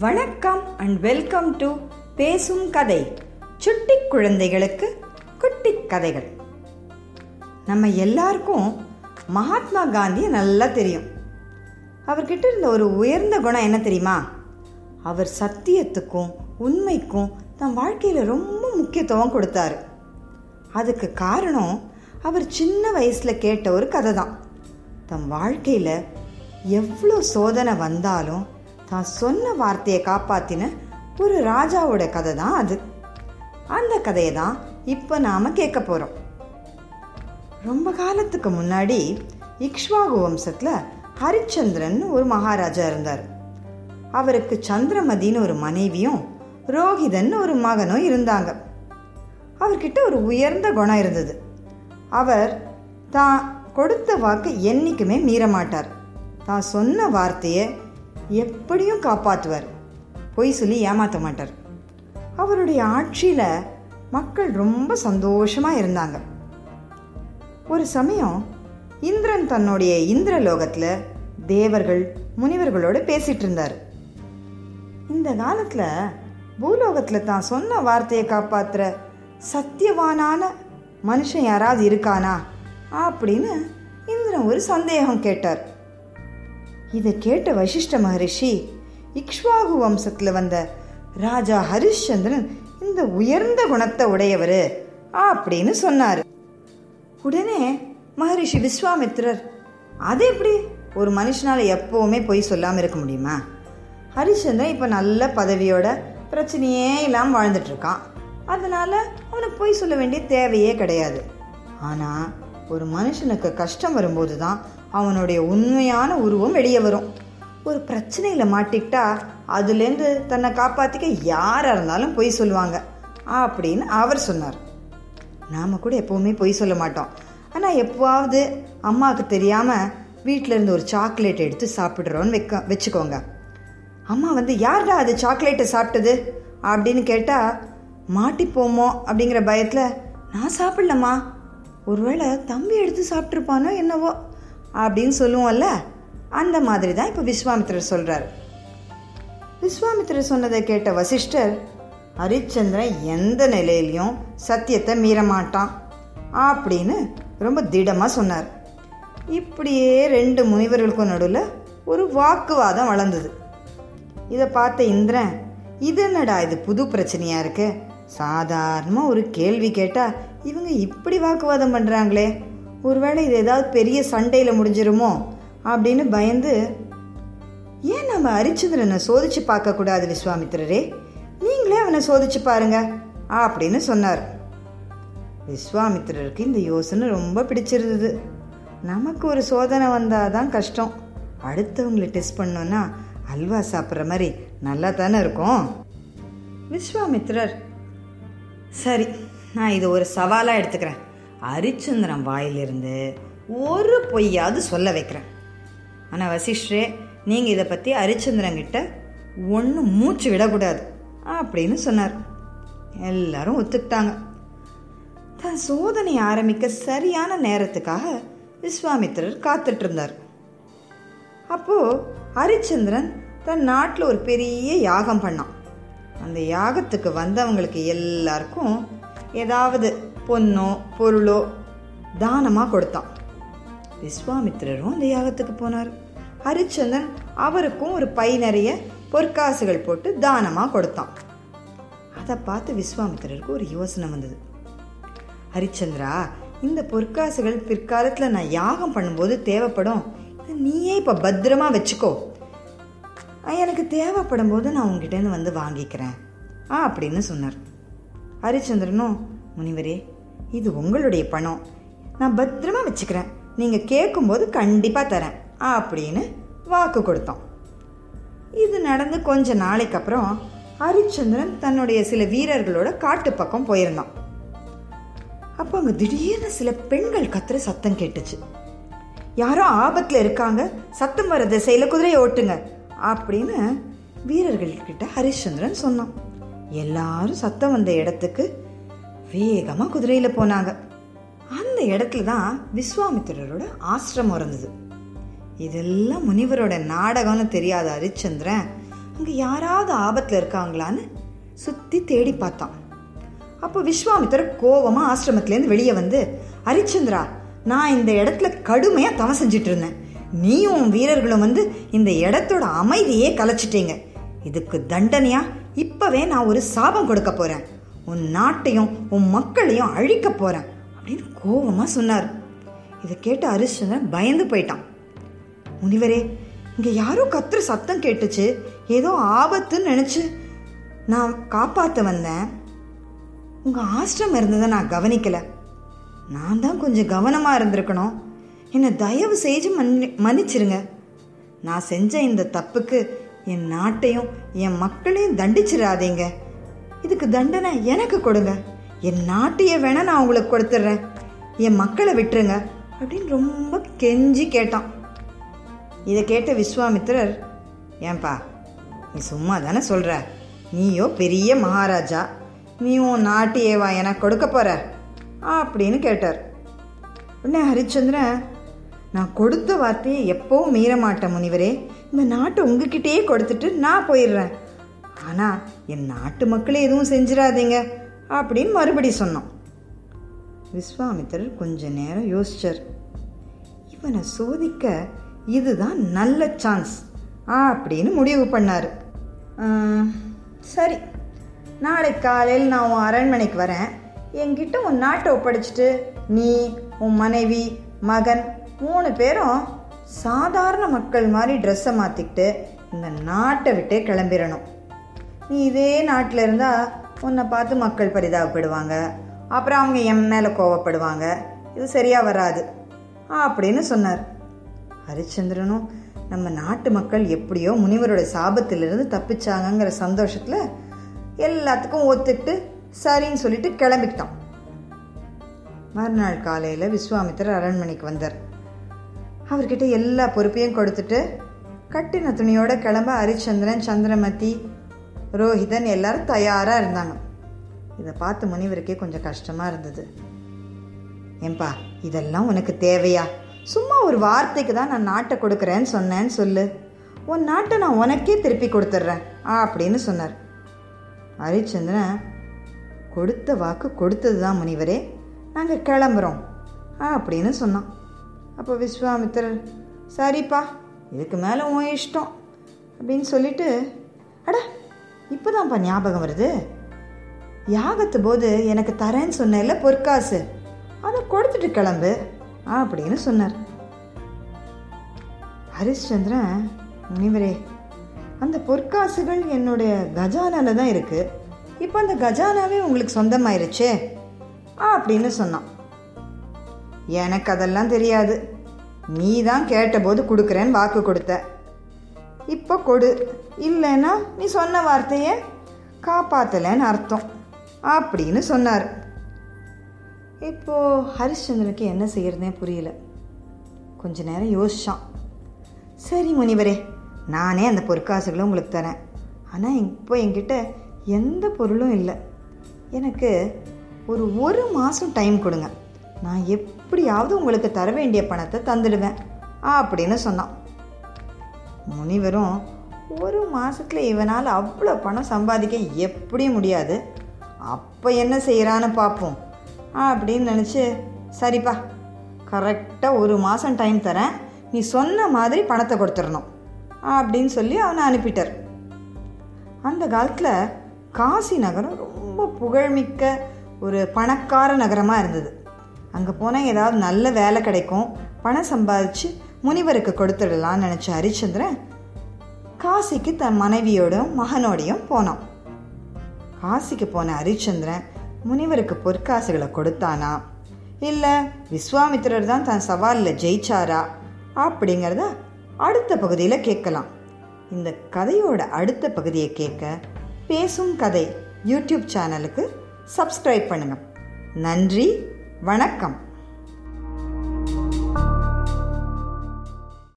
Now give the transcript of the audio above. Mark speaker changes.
Speaker 1: வணக்கம் and welcome to பேசும் கதை. சுட்டி குழந்தைகளுக்கு குட்டி கதைகள். நம்ம எல்லாருக்கும் மகாத்மா காந்தியை நல்லா தெரியும். அவர்கிட்ட இருந்த ஒரு உயர்ந்த குணம் என்ன தெரியுமா? அவர் சத்தியத்துக்கும் உண்மைக்கும் தம் வாழ்க்கையில் ரொம்ப முக்கியத்துவம் கொடுத்தாரு. அதுக்கு காரணம் அவர் சின்ன வயசில் கேட்ட ஒரு கதை தான் தம் வாழ்க்கையில் எவ்வளோ சோதனை வந்தாலும் தான் சொன்ன வார்த்தையை காப்பாத்தின ஒரு ராஜாவோட கதை தான் அது. அந்த கதையை தான் இப்போ நாம் கேட்க போகிறோம் ரொம்ப காலத்துக்கு முன்னாடி இக்ஷ்வாகு வம்சத்தில் ஹரிச்சந்திரன் ஒரு மகாராஜா இருந்தார். அவருக்கு சந்திரமதின்னு ஒரு மனைவியும் ரோஹிதன் ஒரு மகனும் இருந்தாங்க. அவர்கிட்ட ஒரு உயர்ந்த குணம் இருந்தது. அவர் தான் கொடுத்த வாக்கு என்றைக்குமே மீற மாட்டார் தான் சொன்ன வார்த்தையை எப்படியும் காப்பாற்றுவார். பொய் சொல்லி ஏமாற்ற மாட்டார். அவருடைய ஆட்சியில் மக்கள் ரொம்ப சந்தோஷமாக இருந்தாங்க. ஒரு சமயம் இந்திரன் தன்னுடைய இந்திரலோகத்தில் தேவர்கள் முனிவர்களோடு பேசிகிட்டு இருந்தார். இந்த காலத்தில் பூலோகத்தில் தான் சொன்ன வார்த்தையை காப்பாற்றுற சத்தியவானான மனுஷன் யாராவது இருக்கானா? அப்படின்னு இந்திரன் ஒரு சந்தேகம் கேட்டார். இதை கேட்ட வசிஷ்ட மகரிஷி இக்ஷ்வாகு வம்சத்தில் வந்த ராஜா ஹரிஷ்சந்திரன் இந்த உயர்ந்த குணத்தை உடையவர் அப்படின்னு சொன்னார். உடனே மகரிஷி விஸ்வாமித்ரர் அது எப்படி? ஒரு மனுஷனால் எப்போவுமே போய் சொல்லாமல் இருக்க முடியுமா? ஹரிச்சந்திரன் இப்போ நல்ல பதவியோட பிரச்சனையே இல்லாமல் வாழ்ந்துட்டுருக்கான் அதனால் அவனுக்கு போய் சொல்ல வேண்டிய தேவையே கிடையாது. ஆனால் ஒரு மனுஷனுக்கு கஷ்டம் வரும்போது தான் அவனுடைய உண்மையான உருவம் வெளியே வரும். ஒரு பிரச்சனையில் மாட்டிக்கிட்டா அதுலேருந்து தன்னை காப்பாற்றிக்க யாராக இருந்தாலும் பொய் சொல்லுவாங்க. அப்படின்னு அவர் சொன்னார். நாம் கூட எப்போவுமே பொய் சொல்ல மாட்டோம். ஆனால் எப்போவாவது அம்மாவுக்கு தெரியாமல் வீட்டில் இருந்து ஒரு சாக்லேட் எடுத்து சாப்பிட்றோன்னு வைக்க வச்சுக்கோங்க. அம்மா வந்து யார்டா அது சாக்லேட்டை சாப்பிட்டது? அப்படின்னு கேட்டால் மாட்டிப்போமோ? அப்படிங்கிற பயத்தில் நான் சாப்பிட்லம்மா. ஒருவேளை தம்பி எடுத்து சாப்பிட்ருப்பானோ என்னவோ? அப்படின்னு சொல்லுவோம்ல அந்த மாதிரி தான் இப்போ விஸ்வாமித்திரர் சொல்கிறார் விஸ்வாமித்திரர் சொன்னதை கேட்ட வசிஷ்டர் ஹரிச்சந்திரன் எந்த நிலையிலையும் சத்தியத்தை மீறமாட்டான் அப்படின்னு ரொம்ப திடமாக சொன்னார். இப்படியே ரெண்டு முனிவர்களுக்கும் நடுவில் ஒரு வாக்குவாதம் வளர்ந்தது. இதை பார்த்த இந்திரன் இது என்னடா இது புது பிரச்சனையாக இருக்கு? சாதாரணமாக ஒரு கேள்வி கேட்டால் இவங்க இப்படி வாக்குவாதம் பண்ணுறாங்களே ஒருவேளை இது ஏதாவது பெரிய சண்டையில் முடிஞ்சிருமோ அப்படின்னு பயந்து ஏன் நம்ம ஹரிச்சந்திரனை சோதிச்சு பார்க்கக்கூடாது விஸ்வாமித்திரரே? நீங்களே அவனை சோதிச்சு பாருங்க அப்படின்னு சொன்னார். விஸ்வாமித்திரருக்கு இந்த யோசனை ரொம்ப பிடிச்சிருந்தது. நமக்கு ஒரு சோதனை வந்தால் தான் கஷ்டம். அடுத்தவங்களை டெஸ்ட் பண்ணோன்னா அல்வா சாப்பிட்ற மாதிரி நல்லா தானே இருக்கும். விஸ்வாமித்ரர் சரி நான் இதை ஒரு சவாலாக எடுத்துக்கிறேன். ஹரிச்சந்திரன் வாயிலிருந்து ஒரு பொய்யாவது சொல்ல வைக்கிறேன். ஆனால் வசிஷ்ரே நீங்கள் இதை பற்றி ஹரிச்சந்திரங்கிட்ட ஒன்றும் மூச்சு விடக்கூடாது அப்படின்னு சொன்னார். எல்லாரும் ஒத்துக்கிட்டாங்க. தன் சோதனை ஆரம்பிக்க சரியான நேரத்துக்காக விஸ்வாமித்திரர் காத்துட்டு இருந்தார் அப்போது ஹரிச்சந்திரன் தன் நாட்டில் ஒரு பெரிய யாகம் பண்ணான். அந்த யாகத்துக்கு வந்தவங்களுக்கு எல்லாருக்கும் ஏதாவது பொண்ணோ பொருளோ தானமாக கொடுத்தான். விஸ்வாமித்திரரும் அந்த யாகத்துக்கு போனார். ஹரிச்சந்திரன் அவருக்கும் ஒரு பை நிறைய பொற்காசுகள் போட்டு தானமாக கொடுத்தான். அதை பார்த்து விஸ்வாமித்திரருக்கு ஒரு யோசனை வந்தது. ஹரிச்சந்திரா இந்த பொற்காசுகள் பிற்காலத்தில் நான் யாகம் பண்ணும்போது தேவைப்படும். நீயே இப்போ பத்திரமா வச்சுக்கோ. எனக்கு தேவைப்படும் போது நான் உங்ககிட்டேருந்து வந்து வாங்கிக்கிறேன். ஆ அப்படின்னு சொன்னார். ஹரிச்சந்திரனும் முனிவரே இது உங்களுடைய பணம். நான் பத்திரமா வச்சுக்கிறேன். நீங்கள் கேட்கும்போது கண்டிப்பாக தரேன். அப்படின்னு வாக்கு கொடுத்தோம். இது நடந்து கொஞ்ச நாளைக்கு அப்புறம் ஹரிச்சந்திரன் தன்னுடைய சில வீரர்களோட காட்டு பக்கம் போயிருந்தான். அப்போ அங்கே திடீர்னு சில பெண்கள் கத்துற சத்தம் கேட்டுச்சு. யாரோ ஆபத்தில் இருக்காங்க. சத்தம் வர திசையில் குதிரையை ஓட்டுங்க. அப்படின்னு வீரர்கள்கிட்ட ஹரிச்சந்திரன் சொன்னான். எல்லாரும் சத்தம் வந்த இடத்துக்கு வேகமாக குதிரையில் போனாங்க. அந்த இடத்துல தான் விஸ்வாமித்திரரோட ஆசிரமம் இருந்தது. இதெல்லாம் முனிவரோட நாடகம்னு தெரியாத ஹரிச்சந்திரன் அங்கே யாராவது ஆபத்தில் இருக்காங்களான்னு சுற்றி தேடி பார்த்தான். அப்போ விஸ்வாமித்திரர் கோவமாக ஆசிரமத்துலேருந்து வெளியே வந்து ஹரிச்சந்திரா நான் இந்த இடத்துல கடுமையாக தவம் செஞ்சுட்டு இருந்தேன். நீயும் வீரர்களும் வந்து இந்த இடத்தோட அமைதியே கலைச்சிட்டீங்க. இதுக்கு தண்டனையா? இப்பவே நான் ஒரு சாபம் கொடுக்க போறேன். உன் நாட்டையும் உன் மக்களையும் அழிக்க போறேன் அப்படின்னு கோபமா சொன்னார். இதை கேட்டு ஹரிச்சந்திரன் பயந்து போயிட்டான். முனிவரே இங்க யாரோ கத்துற சத்தம் கேட்டுச்சு. ஏதோ ஆபத்துன்னு நினைச்சு நான் காப்பாத்த வந்தேன். உங்க ஆசிரமம் இருந்ததை நான் கவனிக்கல. நான் தான் கொஞ்சம் கவனமா இருந்திருக்கணும். என்னை தயவு செஞ்சு மன்னி மன்னிச்சிருங்க. நான் செஞ்ச இந்த தப்புக்கு என் நாட்டையும் என் மக்களையும் தண்டிச்சிடாதீங்க. இதுக்கு தண்டனை எனக்கு கொடுங்க. என் நாட்டையே வேணா நான் உங்களுக்கு கொடுத்துட்றேன் என் மக்களை விட்டுருங்க அப்படின்னு ரொம்ப கெஞ்சி கேட்டான். இதை கேட்ட விஸ்வாமித்திரர் ஏன்பா நீ சும்மா தானே சொல்கிற நீயோ பெரிய மகாராஜா. நீ உன் நாட்டையேவா எனக்கு கொடுக்க போகிற அப்படின்னு கேட்டார். உடனே ஹரிச்சந்திரன் நான் கொடுத்த வார்த்தையை எப்போவும் மீற மாட்டேன் முனிவரே. இந்த நாட்டை உங்ககிட்டயே கொடுத்துட்டு நான் போயிடுறேன். ஆனால் என் நாட்டு மக்களே எதுவும் செஞ்சிடாதீங்க அப்படின்னு மறுபடி சொன்னோம் விஸ்வாமித்திரர் கொஞ்ச நேரம் யோசிச்சார். இவனை சோதிக்க இதுதான் நல்ல சான்ஸ் அப்படின்னு முடிவு பண்ணார். சரி நாளை காலையில் நான் உன் அரண்மனைக்கு வரேன். என்கிட்ட உன் நாட்டை ஒப்படைச்சிட்டு நீ உன் மனைவி மகன் மூணு பேரும் சாதாரண மக்கள் மாதிரி ட்ரெஸ்ஸை மாற்றிக்கிட்டு இந்த நாட்டை விட்டே கிளம்பிடணும் நீ இதே நாட்டில் இருந்தால் உன்னை பார்த்து மக்கள் பரிதாபப்படுவாங்க. அப்புறம் அவங்க என் மேலே கோவப்படுவாங்க. இது சரியாக வராது. அப்படின்னு சொன்னார். ஹரிச்சந்திரனும் நம்ம நாட்டு மக்கள் எப்படியோ முனிவரோட சாபத்திலிருந்து தப்பிச்சாங்கங்கிற சந்தோஷத்தில் எல்லாத்துக்கும் ஒத்துக்கிட்டு சரின்னு சொல்லிட்டு கிளம்பிக்கிட்டான். மறுநாள் காலையில் விஸ்வாமித்திரர் அரண்மனைக்கு வந்தார். அவர்கிட்ட எல்லா பொறுப்பையும் கொடுத்துட்டு கட்டின துணியோட கிளம்ப ஹரிச்சந்திரன் சந்திரமதி ரோஹிதன் எல்லாரும் தயாராக இருந்தாங்க. இதை பார்த்து முனிவருக்கே கொஞ்சம் கஷ்டமாக இருந்தது. ஏன்பா இதெல்லாம் உனக்கு தேவையா? சும்மா ஒரு வார்த்தைக்கு தான் நான் நாட்டை கொடுக்குறேன்னு சொன்னேன்னு சொல்லு. உன் நாட்டை நான் உனக்கே திருப்பி கொடுத்துட்றேன் அப்படின்னு சொன்னார். ஹரிச்சந்திரன் கொடுத்த வாக்கு கொடுத்தது தான் முனிவரே. நாங்கள் கிளம்புறோம் அப்படின்னு சொன்னான். அப்போ விஸ்வாமித்திரர் சரிப்பா இதுக்கு மேலே உன் இஷ்டம் அப்படின்னு சொல்லிட்டு அட இப்போதான்ப்பா ஞாபகம் வருது. யாகத்து போது எனக்கு தரேன்னு சொன்னேன்ல பொற்காசு. அதை கொடுத்துட்டு கிளம்பு அப்படின்னு சொன்னார். ஹரிஷ்சந்திரன் முனிவரே அந்த பொற்காசுகள் என்னுடைய கஜானால தான் இருக்குது இப்போ அந்த கஜானாவே உங்களுக்கு சொந்தமாயிருச்சே அப்படின்னு சொன்னான். எனக்கு அதெல்லாம் தெரியாது. நீ தான் கேட்டபோது கொடுக்குறேன்னு வாக்கு கொடுத்த. இப்போ கொடு. இல்லைன்னா நீ சொன்ன வார்த்தையை காப்பாற்றலைன்னு அர்த்தம். அப்படின்னு சொன்னார். இப்போது ஹரிஷ்சந்திரனுக்கு என்ன செய்கிறதுனே புரியல. கொஞ்ச நேரம் யோசித்தான் சரி முனிவரே நானே அந்த பொற்காசுகளும் உங்களுக்கு தரேன். ஆனால் இப்போ என்கிட்ட எந்த பொருளும் இல்லை. எனக்கு ஒரு ஒரு மாதம் டைம் கொடுங்க. நான் எப்படியாவது உங்களுக்கு தர வேண்டிய பணத்தை தந்துடுவேன். அப்படின்னு சொன்னான். முனிவரும் ஒரு மாதத்தில் இவனால் அவ்வளோ பணம் சம்பாதிக்க எப்படி முடியாது. அப்போ என்ன செய்கிறான்னு பார்ப்போம் அப்படின்னு நினச்சி சரிப்பா கரெக்டாக ஒரு மாதம் டைம் தரேன். நீ சொன்ன மாதிரி பணத்தை கொடுத்துடணும். அப்படின்னு சொல்லி அவனை அனுப்பிட்டார். அந்த காலத்தில் காசி நகரம் ரொம்ப புகழ்மிக்க ஒரு பணக்கார நகரமாக இருந்தது. அங்கே போனால் ஏதாவது நல்ல வேலை கிடைக்கும். பணம் சம்பாதிச்சு முனிவருக்கு கொடுத்துடலாம்னு நினச்ச ஹரிச்சந்திரன் காசிக்கு தன் மனைவியோடும் மகனோடையும் போனான். காசிக்கு போன ஹரிச்சந்திரன் முனிவருக்கு பொற்காசுகளை கொடுத்தானா இல்லை விஸ்வாமித்திரர் தான் தன் சவாலில் ஜெயிச்சாரா அப்படிங்கிறத அடுத்த பகுதியில் கேட்கலாம். இந்த கதையோட அடுத்த பகுதியை கேட்க பேசும் கதை யூடியூப் சேனலுக்கு சப்ஸ்கிரைப் பண்ணுங்கள் நன்றி வணக்கம்.